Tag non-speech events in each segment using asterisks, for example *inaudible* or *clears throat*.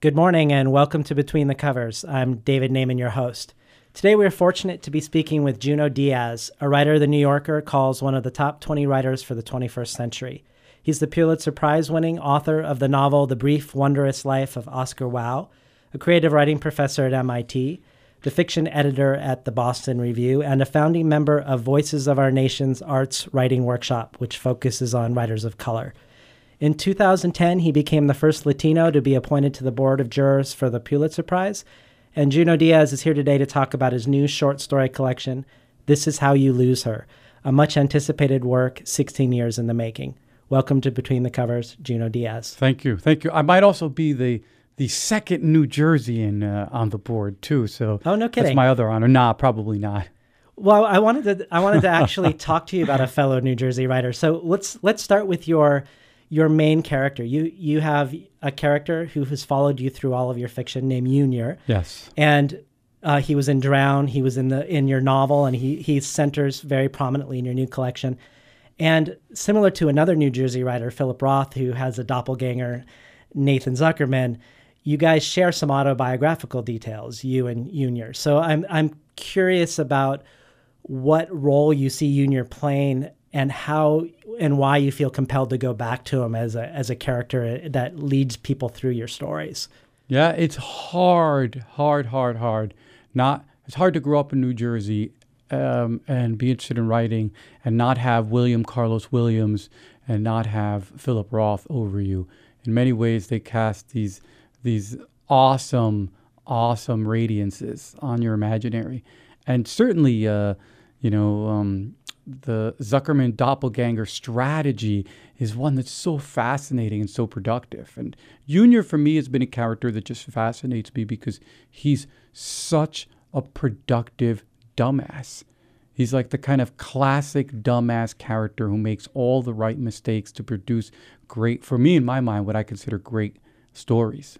Good morning and welcome to Between the Covers. I'm David Naimon, your host. Today we are fortunate to be speaking with Junot Diaz, a writer the New Yorker calls one of the top 20 writers for the 21st century. He's the Pulitzer Prize winning author of the novel The Brief Wondrous Life of Oscar Wao, a creative writing professor at MIT, the fiction editor at the Boston Review, and a founding member of Voices of Our Nation's Arts Writing Workshop, which focuses on writers of color. In 2010, he became the first Latino to be appointed to the board of jurors for the Pulitzer Prize. And Junot Diaz is here today to talk about his new short story collection, This Is How You Lose Her, a much anticipated work 16 years in the making. Welcome to Between the Covers, Junot Diaz. Thank you. Thank you. I might also be the the second New Jerseyan uh, on the board too. So oh, no kidding. That's my other honor. Nah, probably not. Well, I wanted to I wanted to *laughs* actually talk to you about a fellow New Jersey writer. So let's let's start with your your main character. You you have a character who has followed you through all of your fiction named Junior. Yes. And uh, he was in Drown. He was in the in your novel, and he he centers very prominently in your new collection. And similar to another New Jersey writer, Philip Roth, who has a doppelganger, Nathan Zuckerman, you guys share some autobiographical details, you and Junior. So I'm I'm curious about what role you see Junior playing and how and why you feel compelled to go back to him as a as a character that leads people through your stories. Yeah, it's hard, hard, hard, hard. Not it's hard to grow up in New Jersey um, and be interested in writing and not have William Carlos Williams and not have Philip Roth over you. In many ways, they cast these these awesome, awesome radiances on your imaginary, and certainly, uh, you know, um, the Zuckerman doppelganger strategy is one that's so fascinating and so productive. And Junior, for me, has been a character that just fascinates me because he's such a productive dumbass. He's like the kind of classic dumbass character who makes all the right mistakes to produce great, for me, in my mind, what I consider great stories.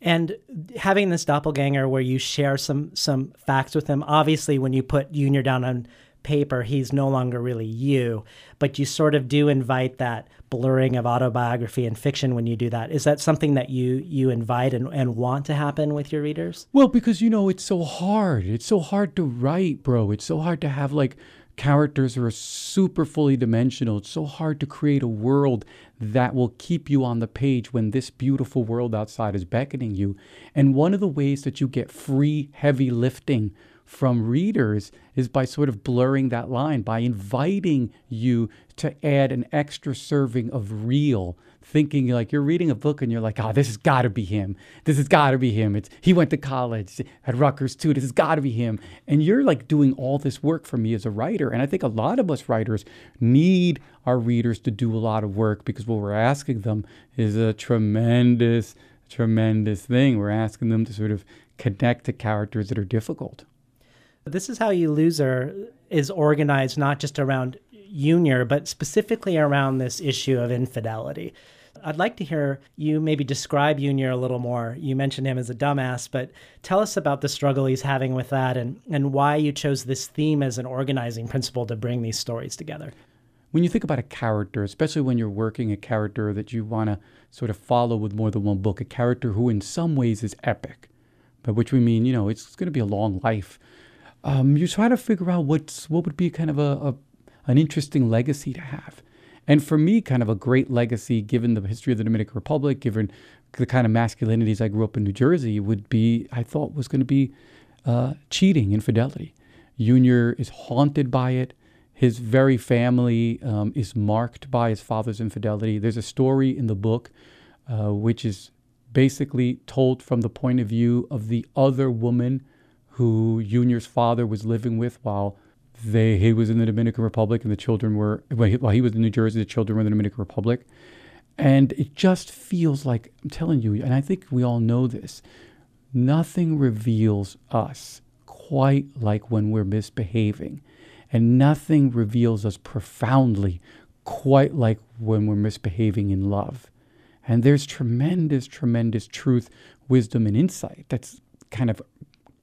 And having this doppelganger where you share some some facts with him, obviously, when you put Junior down on paper, he's no longer really you, but you sort of do invite that blurring of autobiography and fiction when you do that. Is that something that you you invite and, and want to happen with your readers? Well, because you know it's so hard. It's so hard to write, bro. It's so hard to have like characters are super fully dimensional. It's so hard to create a world that will keep you on the page when this beautiful world outside is beckoning you. And one of the ways that you get free heavy lifting from readers is by sort of blurring that line, by inviting you to add an extra serving of real, thinking like you're reading a book and you're like, oh, this has got to be him. This has got to be him. It's he went to college at Rutgers too. This has got to be him. And you're like doing all this work for me as a writer. And I think a lot of us writers need our readers to do a lot of work because what we're asking them is a tremendous, tremendous thing. We're asking them to sort of connect to characters that are difficult. This is how you lose her is organized not just around Junior, but specifically around this issue of infidelity. I'd like to hear you maybe describe Junior a little more. You mentioned him as a dumbass, but tell us about the struggle he's having with that and, and why you chose this theme as an organizing principle to bring these stories together. When you think about a character, especially when you're working a character that you want to sort of follow with more than one book, a character who in some ways is epic, by which we mean, you know, it's going to be a long life um, you try to figure out what's what would be kind of a, a an interesting legacy to have. And for me, kind of a great legacy, given the history of the Dominican Republic, given the kind of masculinities I grew up in New Jersey, would be I thought was going to be uh, cheating, infidelity. Junior is haunted by it. His very family um, is marked by his father's infidelity. There's a story in the book uh, which is basically told from the point of view of the other woman who Junior's father was living with while they he was in the Dominican Republic and the children were while he was in New Jersey, the children were in the Dominican Republic. And it just feels like I'm telling you, and I think we all know this. Nothing reveals us quite like when we're misbehaving. And nothing reveals us profoundly quite like when we're misbehaving in love. And there's tremendous, tremendous truth, wisdom, and insight that's kind of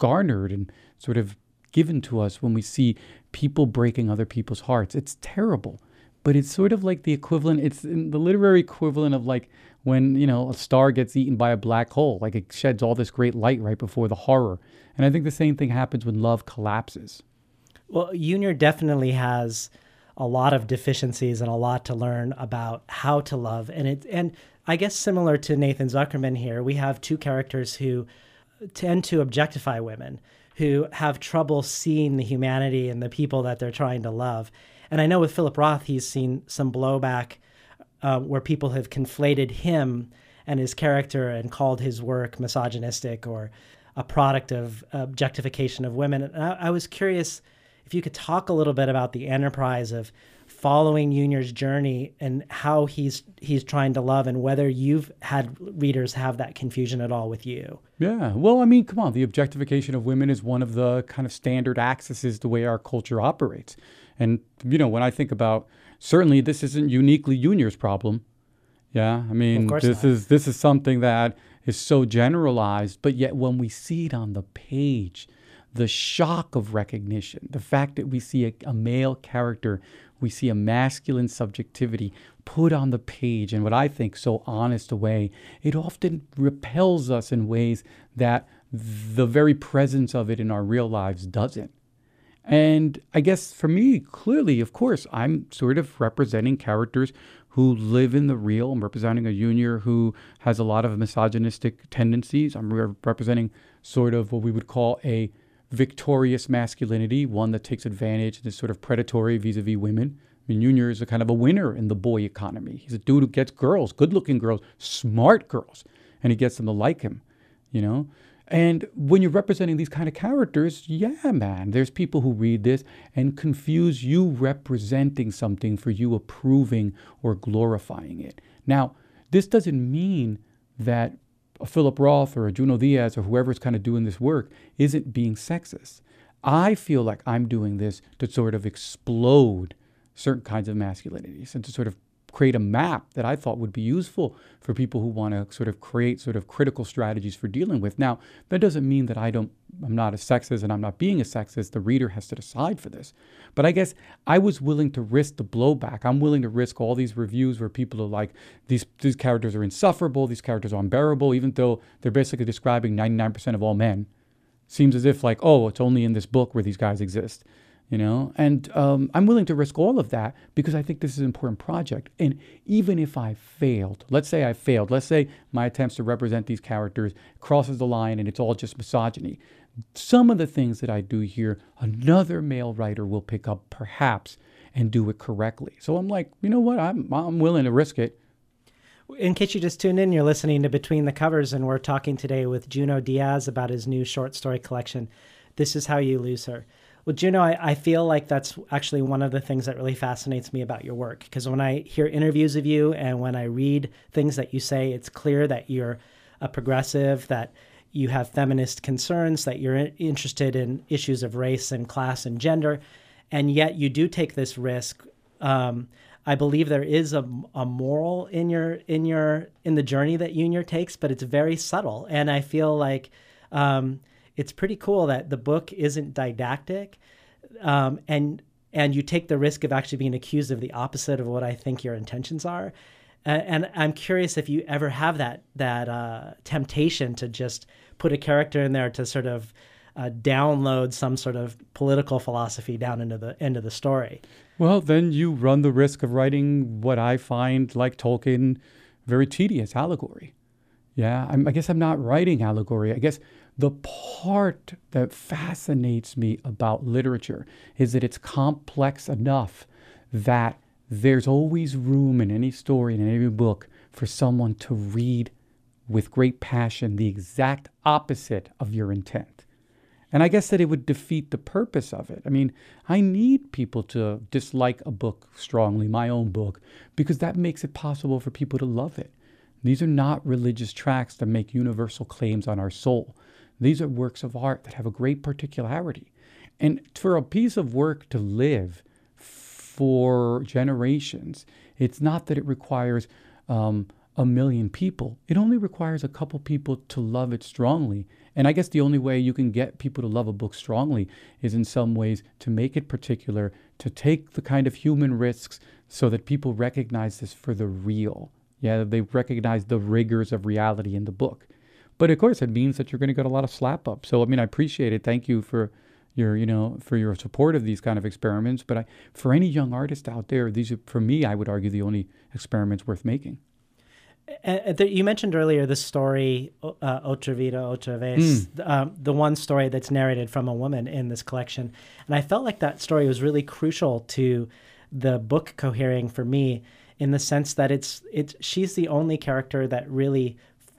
garnered and sort of given to us when we see people breaking other people's hearts. It's terrible, but it's sort of like the equivalent, it's the literary equivalent of like when you know a star gets eaten by a black hole like it sheds all this great light right before the horror. And i think the same thing happens when love collapses. Well junior definitely has a lot of deficiencies and a lot to learn about how to love. And it and i guess similar to nathan zuckerman here we have two characters who tend to objectify women who have trouble seeing the humanity and the people that they're trying to love and i know with philip roth he's seen some blowback uh, where people have conflated him and his character and called his work misogynistic or a product of objectification of women. And I, I was curious if you could talk a little bit about the enterprise of following Junior's journey and how he's he's trying to love and whether you've had readers have that confusion at all with you. Yeah. Well, I mean, come on, the objectification of women is one of the kind of standard axes the way our culture operates. And you know, when I think about certainly this isn't uniquely Junior's problem. Yeah, I mean, this not. is this is something that is so generalized, but yet when we see it on the page, the shock of recognition, the fact that we see a, a male character, we see a masculine subjectivity put on the page in what I think so honest a way, it often repels us in ways that the very presence of it in our real lives doesn't. And I guess for me, clearly, of course, I'm sort of representing characters who live in the real. I'm representing a junior who has a lot of misogynistic tendencies. I'm re- representing sort of what we would call a victorious masculinity, one that takes advantage and is sort of predatory vis a vis women. I mean, Junior is a kind of a winner in the boy economy. He's a dude who gets girls, good looking girls, smart girls, and he gets them to like him, you know? And when you're representing these kind of characters, yeah, man, there's people who read this and confuse you representing something for you approving or glorifying it. Now, this doesn't mean that a Philip Roth or a Junot Diaz or whoever's kind of doing this work isn't being sexist. I feel like I'm doing this to sort of explode certain kinds of masculinities and to sort of create a map that I thought would be useful for people who want to sort of create sort of critical strategies for dealing with. Now, that doesn't mean that I don't I'm not a sexist and I'm not being a sexist. The reader has to decide for this. But I guess I was willing to risk the blowback. I'm willing to risk all these reviews where people are like, these these characters are insufferable, these characters are unbearable, even though they're basically describing 99% of all men. Seems as if like, oh, it's only in this book where these guys exist you know? And um, i'm willing to risk all of that because i think this is an important project. And even if i failed let's say i failed let's say my attempts to represent these characters crosses the line and it's all just misogyny some of the things that i do here another male writer will pick up perhaps and do it correctly. So i'm like you know what? I'm, I'm willing to risk it. In case you just tuned in, you're listening to Between the Covers, and we're talking today with Junot Diaz about his new short story collection, This Is How You Lose Her. Well, Junot, I, I feel like that's actually one of the things that really fascinates me about your work. Because when I hear interviews of you and when I read things that you say, it's clear that you're a progressive, that you have feminist concerns, that you're interested in issues of race and class and gender, and yet you do take this risk. Um, I believe there is a, a moral in your in your in the journey that Junior takes, but it's very subtle, and I feel like um, it's pretty cool that the book isn't didactic, um, and and you take the risk of actually being accused of the opposite of what I think your intentions are. And, I'm curious if you ever have that that uh, temptation to just put a character in there to sort of uh, download some sort of political philosophy down into the end of the story. Well, then you run the risk of writing what I find, like Tolkien, very tedious allegory. Yeah, I'm, I guess I'm not writing allegory. I guess the part that fascinates me about literature is that it's complex enough that there's always room in any story, in any book, for someone to read with great passion the exact opposite of your intent. And I guess that it would defeat the purpose of it. I mean, I need people to dislike a book strongly, my own book, because that makes it possible for people to love it. These are not religious tracts that make universal claims on our soul. These are works of art that have a great particularity. And for a piece of work to live for generations, it's not that it requires um, a million people. It only requires a couple people to love it strongly. And I guess the only way you can get people to love a book strongly is in some ways to make it particular, to take the kind of human risks so that people recognize this for the real Yeah, they recognize the rigors of reality in the book. But of course, it means that you're going to get a lot of slap up. So I mean, I appreciate it. Thank you for your, you know, for your support of these kind of experiments. But I, for any young artist out there, these are, for me, I would argue, the only experiments worth making. Uh, you mentioned earlier the story uh, Otra Vida, Otra Vez, mm. um, the one story that's narrated from a woman in this collection. And I felt like that story was really crucial to the book cohering for me in the sense that it's, it's she's the only character that really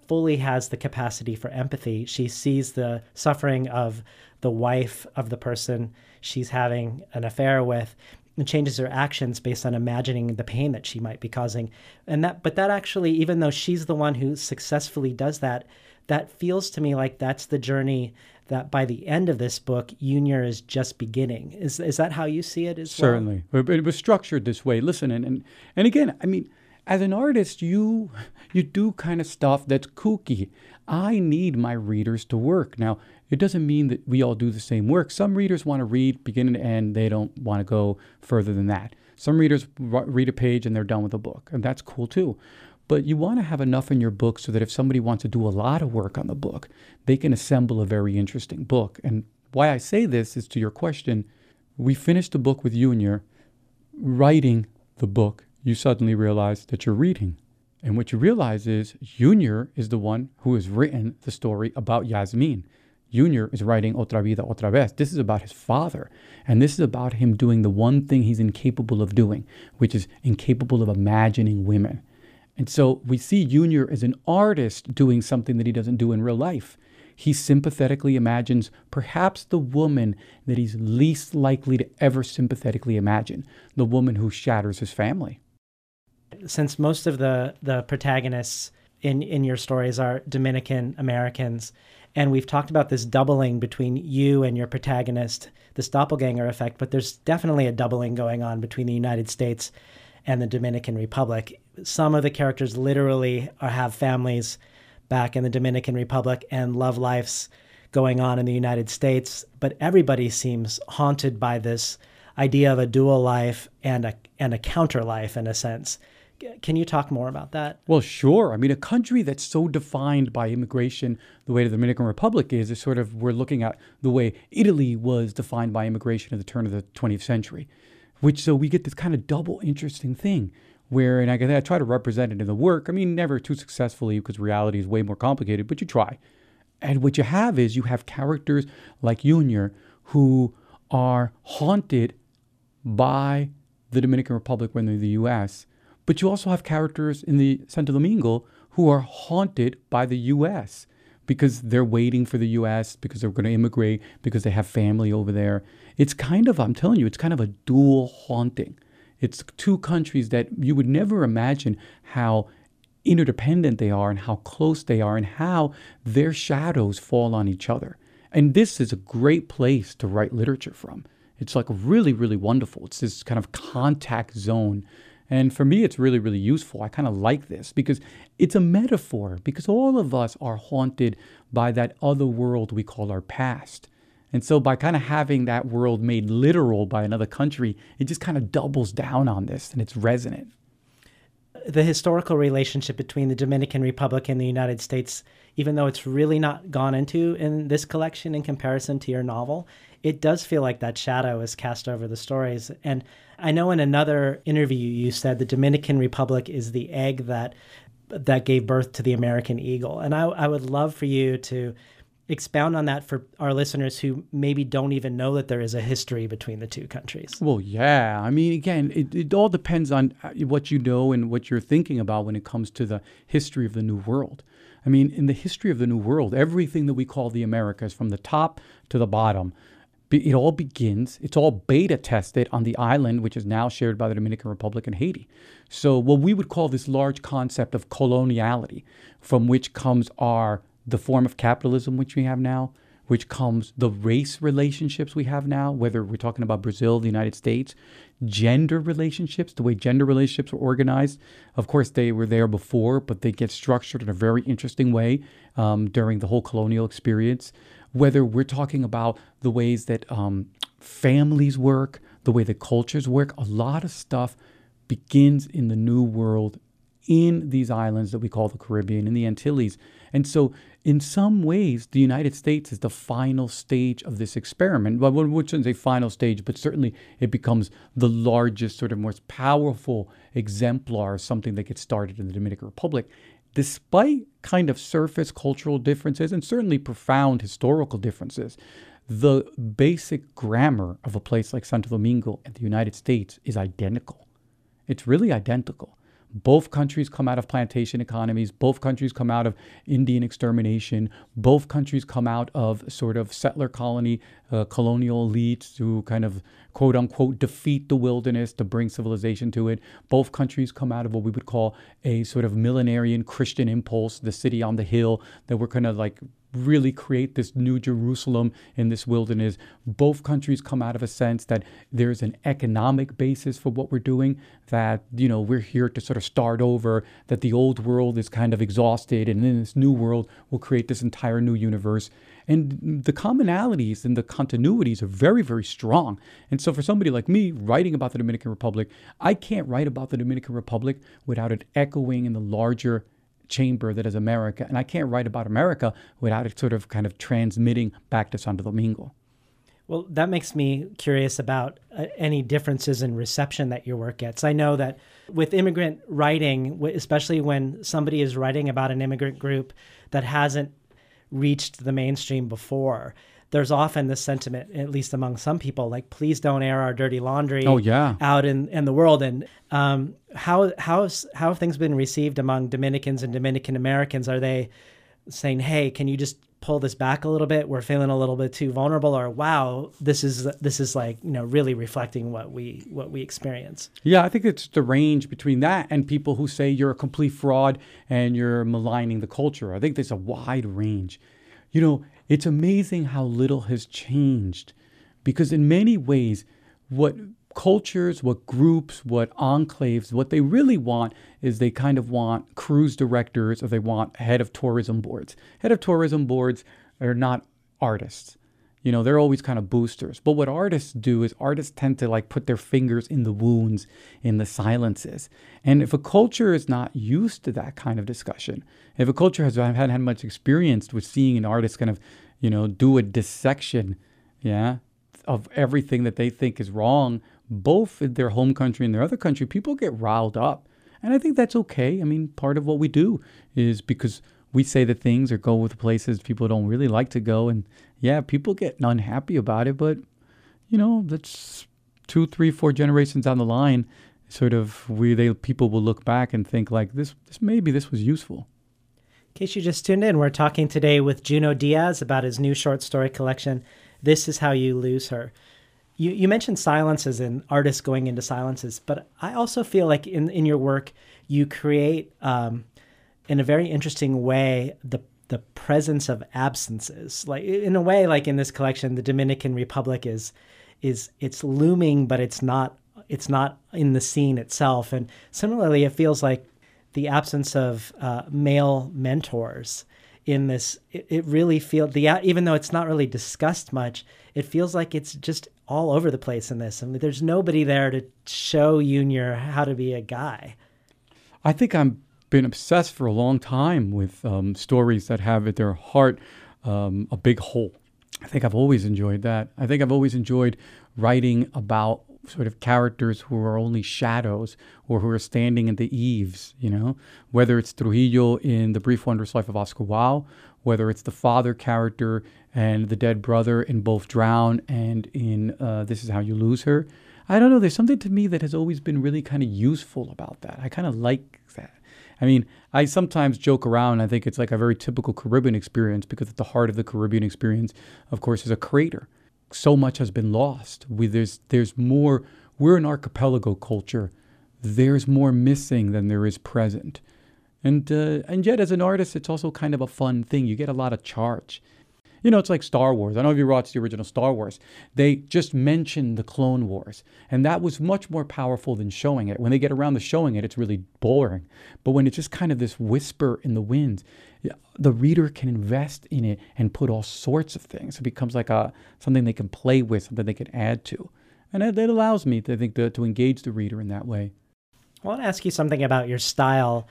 fully has the capacity for empathy. She sees the suffering of the wife of the person she's having an affair with and changes her actions based on imagining the pain that she might be causing. And that but that actually even though she's the one who successfully does that, that feels to me like that's the journey that by the end of this book, Junior is just beginning. Is is that how you see it as Certainly. well? Certainly. It was structured this way. Listen, and, and and again, I mean, as an artist, you you do kind of stuff that's kooky. I need my readers to work. Now, it doesn't mean that we all do the same work. Some readers want to read beginning to end, they don't want to go further than that. Some readers read a page and they're done with a book, and that's cool too. But you want to have enough in your book so that if somebody wants to do a lot of work on the book, they can assemble a very interesting book. And why I say this is to your question we finished the book with Junior, writing the book, you suddenly realize that you're reading. And what you realize is Junior is the one who has written the story about Yasmin. Junior is writing Otra Vida, Otra Vez. This is about his father. And this is about him doing the one thing he's incapable of doing, which is incapable of imagining women. And so we see Junior as an artist doing something that he doesn't do in real life. He sympathetically imagines perhaps the woman that he's least likely to ever sympathetically imagine, the woman who shatters his family. Since most of the, the protagonists in, in your stories are Dominican Americans, and we've talked about this doubling between you and your protagonist, this doppelganger effect, but there's definitely a doubling going on between the United States and the Dominican Republic. Some of the characters literally are, have families back in the Dominican Republic and love lives going on in the United States, but everybody seems haunted by this idea of a dual life and a and a counter life in a sense. Can you talk more about that? Well, sure. I mean, a country that's so defined by immigration, the way the Dominican Republic is, is sort of we're looking at the way Italy was defined by immigration at the turn of the 20th century, which so we get this kind of double interesting thing where, and I, I try to represent it in the work. I mean, never too successfully because reality is way more complicated, but you try. And what you have is you have characters like Junior who are haunted by the Dominican Republic when they're in the U.S but you also have characters in the Santo Domingo who are haunted by the U.S. because they're waiting for the U.S., because they're going to immigrate, because they have family over there. It's kind of, I'm telling you, it's kind of a dual haunting. It's two countries that you would never imagine how interdependent they are and how close they are and how their shadows fall on each other. And this is a great place to write literature from. It's like really, really wonderful. It's this kind of contact zone and for me, it's really, really useful. I kind of like this because it's a metaphor, because all of us are haunted by that other world we call our past. And so, by kind of having that world made literal by another country, it just kind of doubles down on this and it's resonant. The historical relationship between the Dominican Republic and the United States, even though it's really not gone into in this collection in comparison to your novel, it does feel like that shadow is cast over the stories. And I know in another interview you said the Dominican Republic is the egg that that gave birth to the American eagle. And I, I would love for you to expound on that for our listeners who maybe don't even know that there is a history between the two countries. Well, yeah. I mean, again, it, it all depends on uh, what you know and what you're thinking about when it comes to the history of the New World. I mean, in the history of the New World, everything that we call the Americas, from the top to the bottom, it all begins, it's all beta tested on the island, which is now shared by the Dominican Republic and Haiti. So, what we would call this large concept of coloniality, from which comes our the form of capitalism which we have now, which comes the race relationships we have now, whether we're talking about Brazil, the United States, gender relationships, the way gender relationships were organized. Of course, they were there before, but they get structured in a very interesting way um, during the whole colonial experience whether we're talking about the ways that um, families work, the way that cultures work, a lot of stuff begins in the New World in these islands that we call the Caribbean and the Antilles. And so, in some ways, the United States is the final stage of this experiment. Well, we shouldn't say final stage, but certainly it becomes the largest, sort of most powerful exemplar of something that gets started in the Dominican Republic. Despite kind of surface cultural differences and certainly profound historical differences, the basic grammar of a place like Santo Domingo and the United States is identical. It's really identical. Both countries come out of plantation economies. Both countries come out of Indian extermination. Both countries come out of sort of settler colony, uh, colonial elites to kind of quote unquote defeat the wilderness to bring civilization to it. Both countries come out of what we would call a sort of millenarian Christian impulse, the city on the hill that we're kind of like really create this new Jerusalem in this wilderness. Both countries come out of a sense that there's an economic basis for what we're doing, that, you know, we're here to sort of start over, that the old world is kind of exhausted, and in this new world, we'll create this entire new universe. And the commonalities and the continuities are very, very strong. And so, for somebody like me writing about the Dominican Republic, I can't write about the Dominican Republic without it echoing in the larger chamber that is America. And I can't write about America without it sort of kind of transmitting back to Santo Domingo. Well, that makes me curious about uh, any differences in reception that your work gets. I know that with immigrant writing, especially when somebody is writing about an immigrant group that hasn't reached the mainstream before, there's often this sentiment, at least among some people, like please don't air our dirty laundry. Oh yeah, out in, in the world. And um, how how's how have things been received among Dominicans and Dominican Americans? Are they saying, hey, can you just pull this back a little bit? We're feeling a little bit too vulnerable, or wow, this is this is like you know really reflecting what we what we experience. Yeah, I think it's the range between that and people who say you're a complete fraud and you're maligning the culture. I think there's a wide range. You know, it's amazing how little has changed because, in many ways, what cultures, what groups, what enclaves, what they really want is they kind of want cruise directors or they want head of tourism boards. Head of tourism boards are not artists. You know, they're always kind of boosters. But what artists do is artists tend to like put their fingers in the wounds, in the silences. And if a culture is not used to that kind of discussion, if a culture has had had much experience with seeing an artist kind of, you know, do a dissection, yeah, of everything that they think is wrong, both in their home country and their other country, people get riled up. And I think that's okay. I mean, part of what we do is because we say the things or go with places people don't really like to go and yeah, people get unhappy about it, but you know, that's two, three, four generations down the line, sort of we they people will look back and think like this this maybe this was useful. In case you just tuned in, we're talking today with Junot Diaz about his new short story collection, This Is How You Lose Her. You, you mentioned silences and artists going into silences, but I also feel like in, in your work, you create, um, in a very interesting way, the the presence of absences. Like in a way, like in this collection, the Dominican Republic is is it's looming, but it's not it's not in the scene itself. And similarly, it feels like the absence of uh, male mentors in this. It, it really feels the even though it's not really discussed much, it feels like it's just all over the place in this. I mean, there's nobody there to show Junior how to be a guy. I think I'm been obsessed for a long time with um, stories that have at their heart um, a big hole. I think I've always enjoyed that. I think I've always enjoyed writing about sort of characters who are only shadows or who are standing in the eaves, you know, whether it's Trujillo in The Brief Wondrous Life of Oscar Wao, whether it's the father character and the dead brother in both Drown and in uh, This Is How You Lose Her. I don't know. There's something to me that has always been really kind of useful about that. I kind of like that. I mean, I sometimes joke around. I think it's like a very typical Caribbean experience because at the heart of the Caribbean experience, of course, is a crater. So much has been lost. We, there's there's more. We're an archipelago culture. There's more missing than there is present. And uh, and yet, as an artist, it's also kind of a fun thing. You get a lot of charge. You know, it's like Star Wars. I don't know if you watched the original Star Wars. They just mentioned the Clone Wars, and that was much more powerful than showing it. When they get around to showing it, it's really boring. But when it's just kind of this whisper in the wind, the reader can invest in it and put all sorts of things. It becomes like a something they can play with, something they can add to, and it, it allows me, to, I think, to, to engage the reader in that way. I want to ask you something about your style.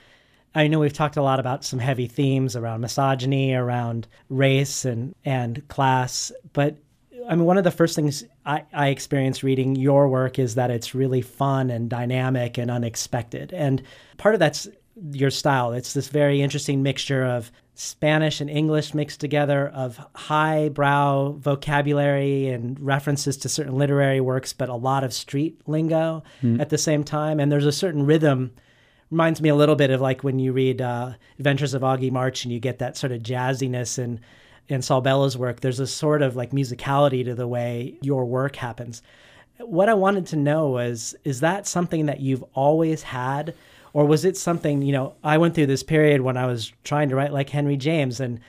I know we've talked a lot about some heavy themes around misogyny, around race and, and class, but I mean, one of the first things I, I experienced reading your work is that it's really fun and dynamic and unexpected. And part of that's your style. It's this very interesting mixture of Spanish and English mixed together, of highbrow vocabulary and references to certain literary works, but a lot of street lingo mm. at the same time. And there's a certain rhythm. Reminds me a little bit of like when you read uh, Adventures of Augie March and you get that sort of jazziness and in Saul Bellow's work. There's a sort of like musicality to the way your work happens. What I wanted to know was is that something that you've always had? or was it something you know i went through this period when i was trying to write like henry james and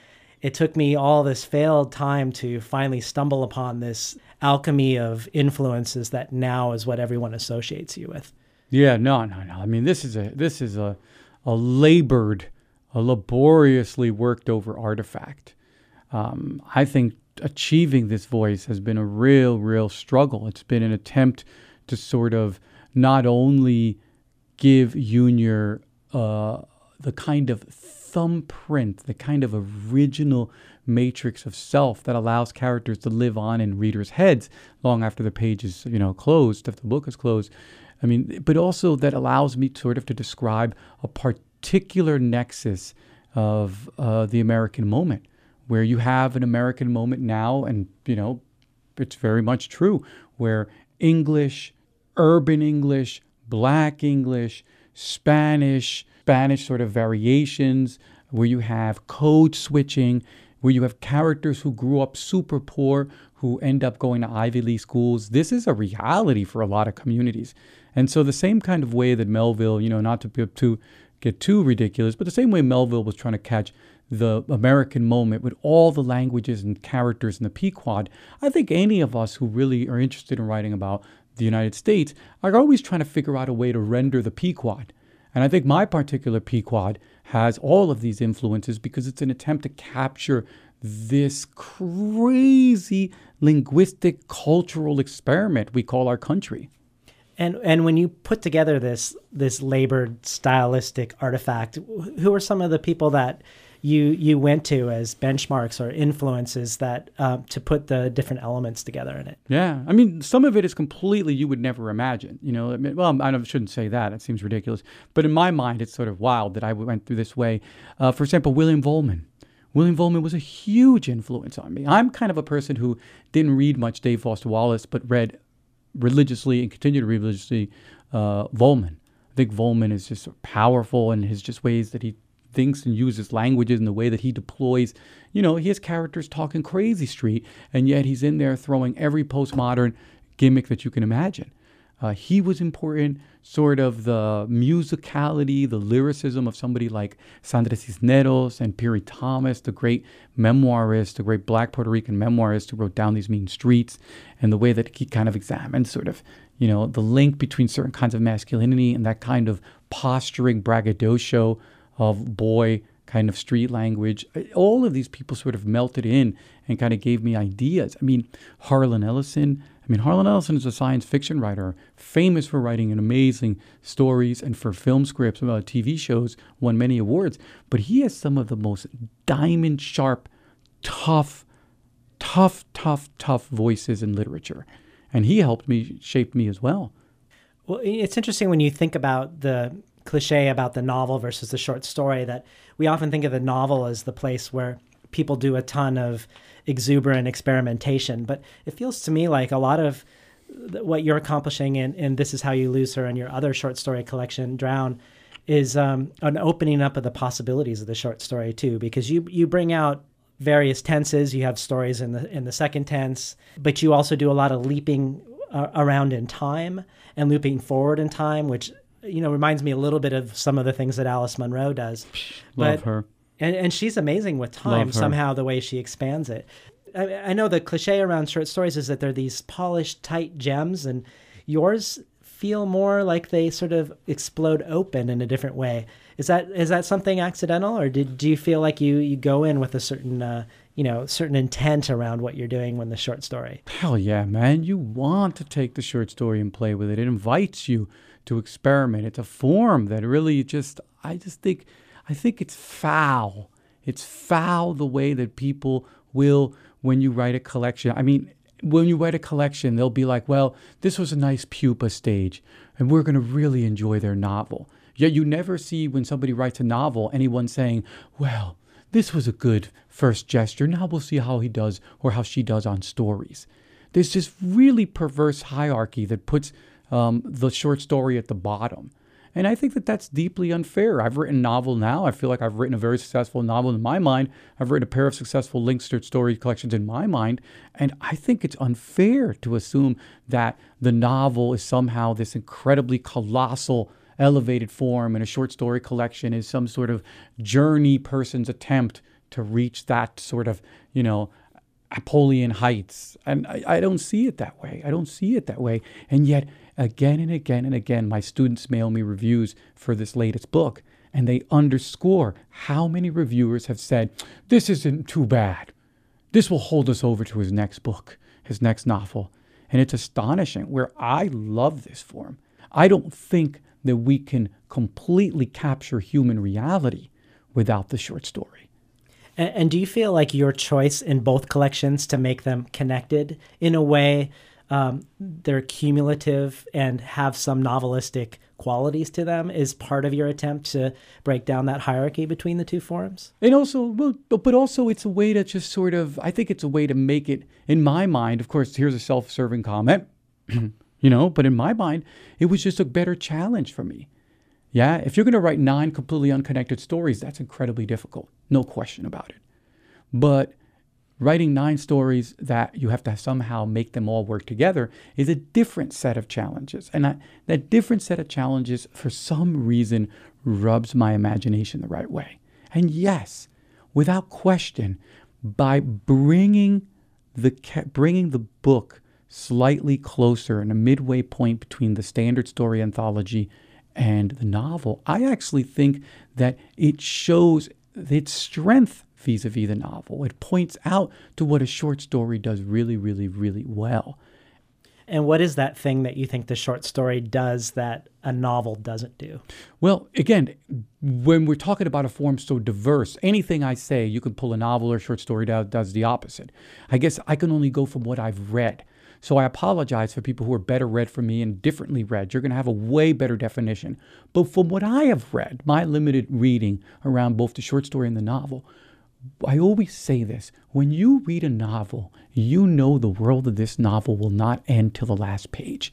it took me all this failed time to finally stumble upon this alchemy of influences that now is what everyone associates you with yeah no no no i mean this is a this is a a labored a laboriously worked over artifact um, i think achieving this voice has been a real real struggle it's been an attempt to sort of not only give Junior uh, the kind of thumbprint, the kind of original matrix of self that allows characters to live on in readers' heads long after the page is, you know, closed, if the book is closed. I mean, but also that allows me sort of to describe a particular nexus of uh, the American moment, where you have an American moment now, and you know, it's very much true, where English, urban English, Black English, Spanish, Spanish sort of variations, where you have code switching, where you have characters who grew up super poor who end up going to Ivy League schools. This is a reality for a lot of communities. And so the same kind of way that Melville, you know, not to be get too ridiculous, but the same way Melville was trying to catch the American moment with all the languages and characters in the Pequod, I think any of us who really are interested in writing about the United States are always trying to figure out a way to render the Pequod. And I think my particular Pequod has all of these influences because it's an attempt to capture this crazy linguistic cultural experiment we call our country. And and when you put together this this labored stylistic artifact, who are some of the people that you you went to as benchmarks or influences that uh, to put the different elements together in it. Yeah, I mean, some of it is completely you would never imagine. You know, I mean, well, I shouldn't say that; it seems ridiculous. But in my mind, it's sort of wild that I went through this way. Uh, for example, William Vollmann. William Vollmann was a huge influence on me. I'm kind of a person who didn't read much Dave Foster Wallace, but read religiously and continue to read religiously uh, Vollmann. I think Vollmann is just powerful in his just ways that he thinks and uses languages and the way that he deploys. You know, he has characters talking crazy street, and yet he's in there throwing every postmodern gimmick that you can imagine. Uh, he was important, sort of the musicality, the lyricism of somebody like Sandra Cisneros and Piri Thomas, the great memoirist, the great black Puerto Rican memoirist who wrote Down These Mean Streets, and the way that he kind of examined sort of, you know, the link between certain kinds of masculinity and that kind of posturing braggadocio of boy kind of street language. All of these people sort of melted in and kind of gave me ideas. I mean, Harlan Ellison. I mean, Harlan Ellison is a science fiction writer, famous for writing amazing stories and for film scripts, uh, TV shows, won many awards. But he has some of the most diamond sharp, tough, tough, tough, tough voices in literature. And he helped me shape me as well. Well, it's interesting when you think about the cliche about the novel versus the short story that we often think of the novel as the place where people do a ton of exuberant experimentation. But it feels to me like a lot of what you're accomplishing in, in This Is How You Lose Her and your other short story collection, Drown, is um, an opening up of the possibilities of the short story too, because you you bring out various tenses. You have stories in the in the second tense, but you also do a lot of leaping uh, around in time and looping forward in time, which you know reminds me a little bit of some of the things that Alice Munro does. Love but, her. And, and she's amazing with time somehow the way she expands it. I, I know the cliche around short stories is that they're these polished, tight gems, and yours feel more like they sort of explode open in a different way. Is that is that something accidental, or did do you feel like you you go in with a certain uh, you know certain intent around what you're doing when the short story? Hell yeah, man! You want to take the short story and play with it. It invites you to experiment. It's a form that really just, I just think, I think it's foul. It's foul the way that people will when you write a collection. I mean, when you write a collection, they'll be like, well, this was a nice pupa stage, and we're going to really enjoy their novel. Yet you never see when somebody writes a novel anyone saying, well, this was a good first gesture. Now we'll see how he does or how she does on stories. There's this really perverse hierarchy that puts um, the short story at the bottom. And I think that that's deeply unfair. I've written a novel now. I feel like I've written a very successful novel in my mind. I've written a pair of successful linked story collections in my mind. And I think it's unfair to assume that the novel is somehow this incredibly colossal, elevated form and a short story collection is some sort of journey person's attempt to reach that sort of, you know, Apollyon heights. And I, I don't see it that way. I don't see it that way. And yet, again and again and again, my students mail me reviews for this latest book, and they underscore how many reviewers have said, This isn't too bad. This will hold us over to his next book, his next novel. And it's astonishing where I love this form. I don't think that we can completely capture human reality without the short story. And, do you feel like your choice in both collections to make them connected in a way um, they're cumulative and have some novelistic qualities to them is part of your attempt to break down that hierarchy between the two forms? And also well but also it's a way to just sort of i think it's a way to make it in my mind of course here's a self-serving comment *clears throat* you know but in my mind it was just a better challenge for me. Yeah if you're going to write nine completely unconnected stories that's incredibly difficult no question about it. But writing nine stories that you have to somehow make them all work together is a different set of challenges. And that different set of challenges, for some reason, rubs my imagination the right way. And yes, without question, by bringing the bringing the book slightly closer in a midway point between the standard story anthology and the novel, I actually think that it shows its strength vis a vis the novel. It points out to what a short story does really, really, really well. And what is that thing that you think the short story does that a novel doesn't do? Well, again, when we're talking about a form so diverse, anything I say, you can pull a novel or short story that does the opposite. I guess I can only go from what I've read. So I apologize for people who are better read from me and differently read. You're going to have a way better definition. But from what I have read, my limited reading around both the short story and the novel, I always say this when you read a novel, you know the world of this novel will not end till the last page.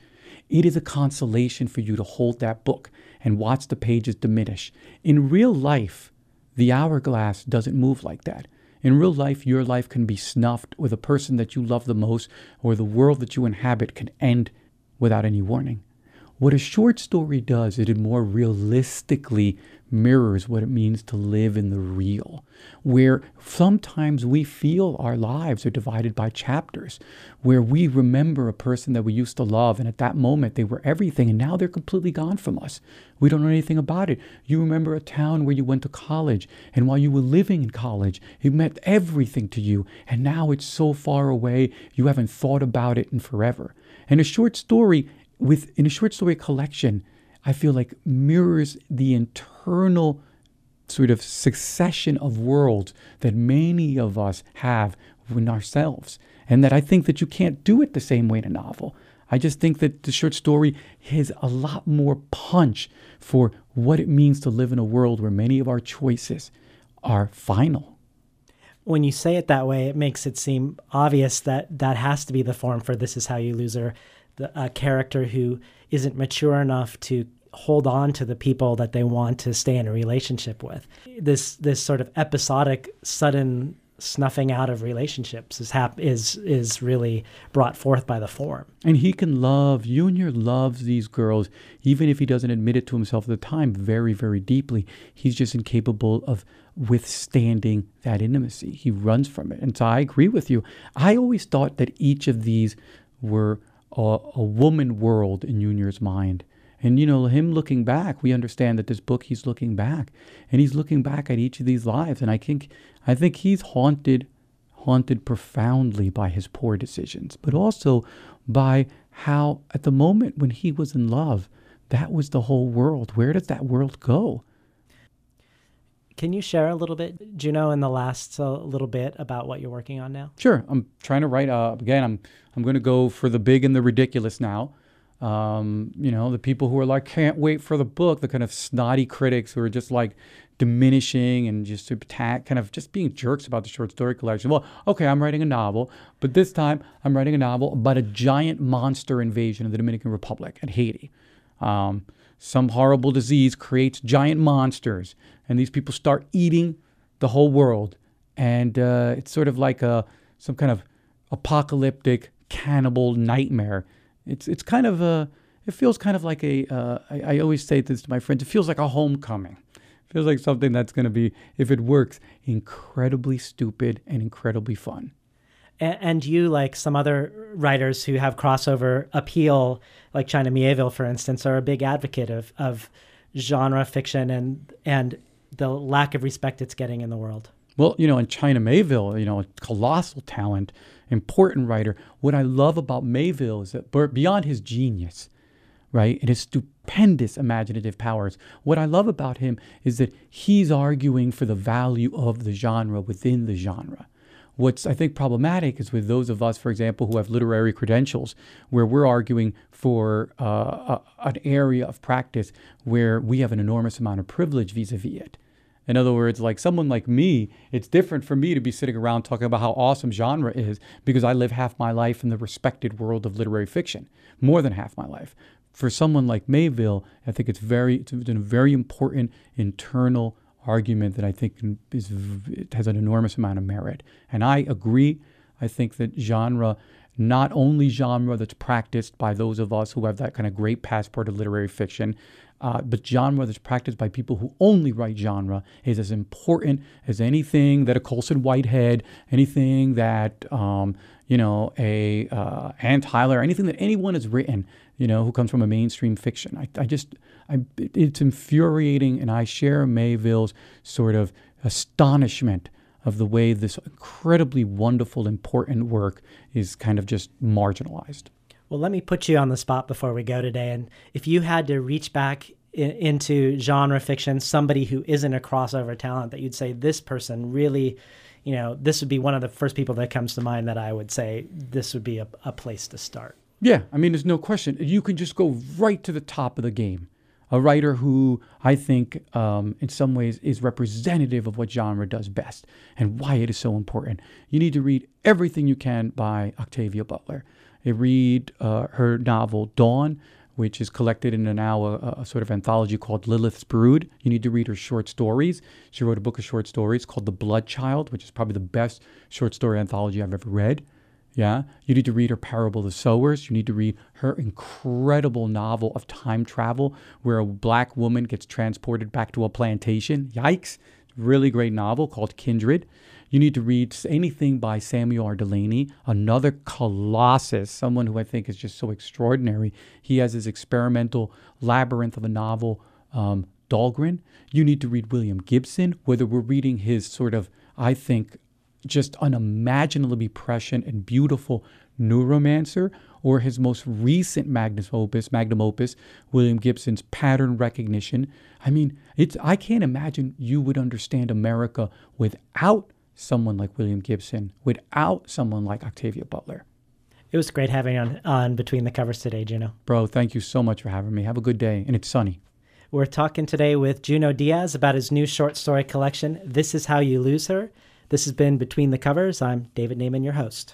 It is a consolation for you to hold that book and watch the pages diminish. In real life, the hourglass doesn't move like that. In real life, your life can be snuffed, or the person that you love the most, or the world that you inhabit can end without any warning. What a short story does, it more realistically mirrors what it means to live in the real, where sometimes we feel our lives are divided by chapters, where we remember a person that we used to love, and at that moment they were everything, and now they're completely gone from us. We don't know anything about it. You remember a town where you went to college, and while you were living in college, it meant everything to you, and now it's so far away, you haven't thought about it in forever. And a short story with in a short story collection, I feel like mirrors the internal sort of succession of worlds that many of us have in ourselves. And that I think that you can't do it the same way in a novel. I just think that the short story has a lot more punch for what it means to live in a world where many of our choices are final. When you say it that way, it makes it seem obvious that that has to be the form for This Is How You Lose Her the, a character who isn't mature enough to hold on to the people that they want to stay in a relationship with. This this sort of episodic, sudden snuffing out of relationships is hap- is is really brought forth by the form. And he can love Junior loves these girls, even if he doesn't admit it to himself at the time, very very deeply. He's just incapable of withstanding that intimacy. He runs from it. And so I agree with you. I always thought that each of these were a, a woman world in Junior's mind. And you know, him looking back, we understand that this book he's looking back, and he's looking back at each of these lives, and I think I think he's haunted, haunted profoundly by his poor decisions, but also by how at the moment when he was in love, that was the whole world. Where does that world go? Can you share a little bit, Junot, in the last uh, little bit about what you're working on now? Sure. I'm trying to write. Uh, again, I'm I'm going to go for the big and the ridiculous now. Um, you know, the people who are like, can't wait for the book, the kind of snotty critics who are just like diminishing and just attack, kind of just being jerks about the short story collection. Well, okay, I'm writing a novel, but this time I'm writing a novel about a giant monster invasion of the Dominican Republic and Haiti. Um, some horrible disease creates giant monsters, and these people start eating the whole world. And uh, it's sort of like a some kind of apocalyptic cannibal nightmare it's it's kind of a it feels kind of like a. Uh, I, I always say this to my friends. It feels like a homecoming. It feels like something that's going to be, if it works, incredibly stupid and incredibly fun. And, and you, like some other writers who have crossover appeal, like China Mieville, for instance, are a big advocate of of genre fiction and and the lack of respect it's getting in the world. Well, you know, in China Mieville, you know, a colossal talent, important writer. What I love about Mieville is that beyond his genius, right, and his stupendous imaginative powers, what I love about him is that he's arguing for the value of the genre within the genre. What's I think problematic is with those of us, for example, who have literary credentials, where we're arguing for uh, a, an area of practice where we have an enormous amount of privilege vis-a-vis it. In other words, like someone like me, it's different for me to be sitting around talking about how awesome genre is because I live half my life in the respected world of literary fiction, more than half my life. For someone like Mieville, I think it's very it's a very important internal argument that I think is has an enormous amount of merit. And I agree. I think that genre not only genre that's practiced by those of us who have that kind of great passport of literary fiction, uh, but genre that's practiced by people who only write genre is as important as anything that a Colson Whitehead, anything that um, you know a uh, Anne Tyler, anything that anyone has written, you know, who comes from a mainstream fiction. I, I just, I, it's infuriating, and I share Mieville's sort of astonishment of the way this incredibly wonderful, important work is kind of just marginalized. Well, let me put you on the spot before we go today. And if you had to reach back in, into genre fiction, somebody who isn't a crossover talent, that you'd say this person really, you know, this would be one of the first people that comes to mind that I would say this would be a, a place to start. Yeah, I mean, there's no question. You can just go right to the top of the game. A writer who I think, um, in some ways, is representative of what genre does best and why it is so important. You need to read everything you can by Octavia Butler. I read uh, her novel Dawn, which is collected in now a, a, sort of anthology called Lilith's Brood. You need to read her short stories. She wrote a book of short stories called The Bloodchild, which is probably the best short story anthology I've ever read. Yeah, you need to read her Parable of the Sowers. You need to read her incredible novel of time travel, where a black woman gets transported back to a plantation. Yikes! Really great novel called Kindred. You need to read anything by Samuel R. Delany, another colossus, someone who I think is just so extraordinary. He has his experimental labyrinth of a novel, um, Dhalgren. You need to read William Gibson, whether we're reading his sort of, I think, just unimaginably prescient and beautiful Neuromancer, or his most recent magnum opus, magnum opus, William Gibson's Pattern Recognition. I mean, it's I can't imagine you would understand America without someone like William Gibson, without someone like Octavia Butler. It was great having you on, on Between the Covers today, Junot. Bro, thank you so much for having me. Have a good day, and it's sunny. We're talking today with Junot Diaz about his new short story collection, This Is How You Lose Her. This has been Between the Covers. I'm David Naimon, your host.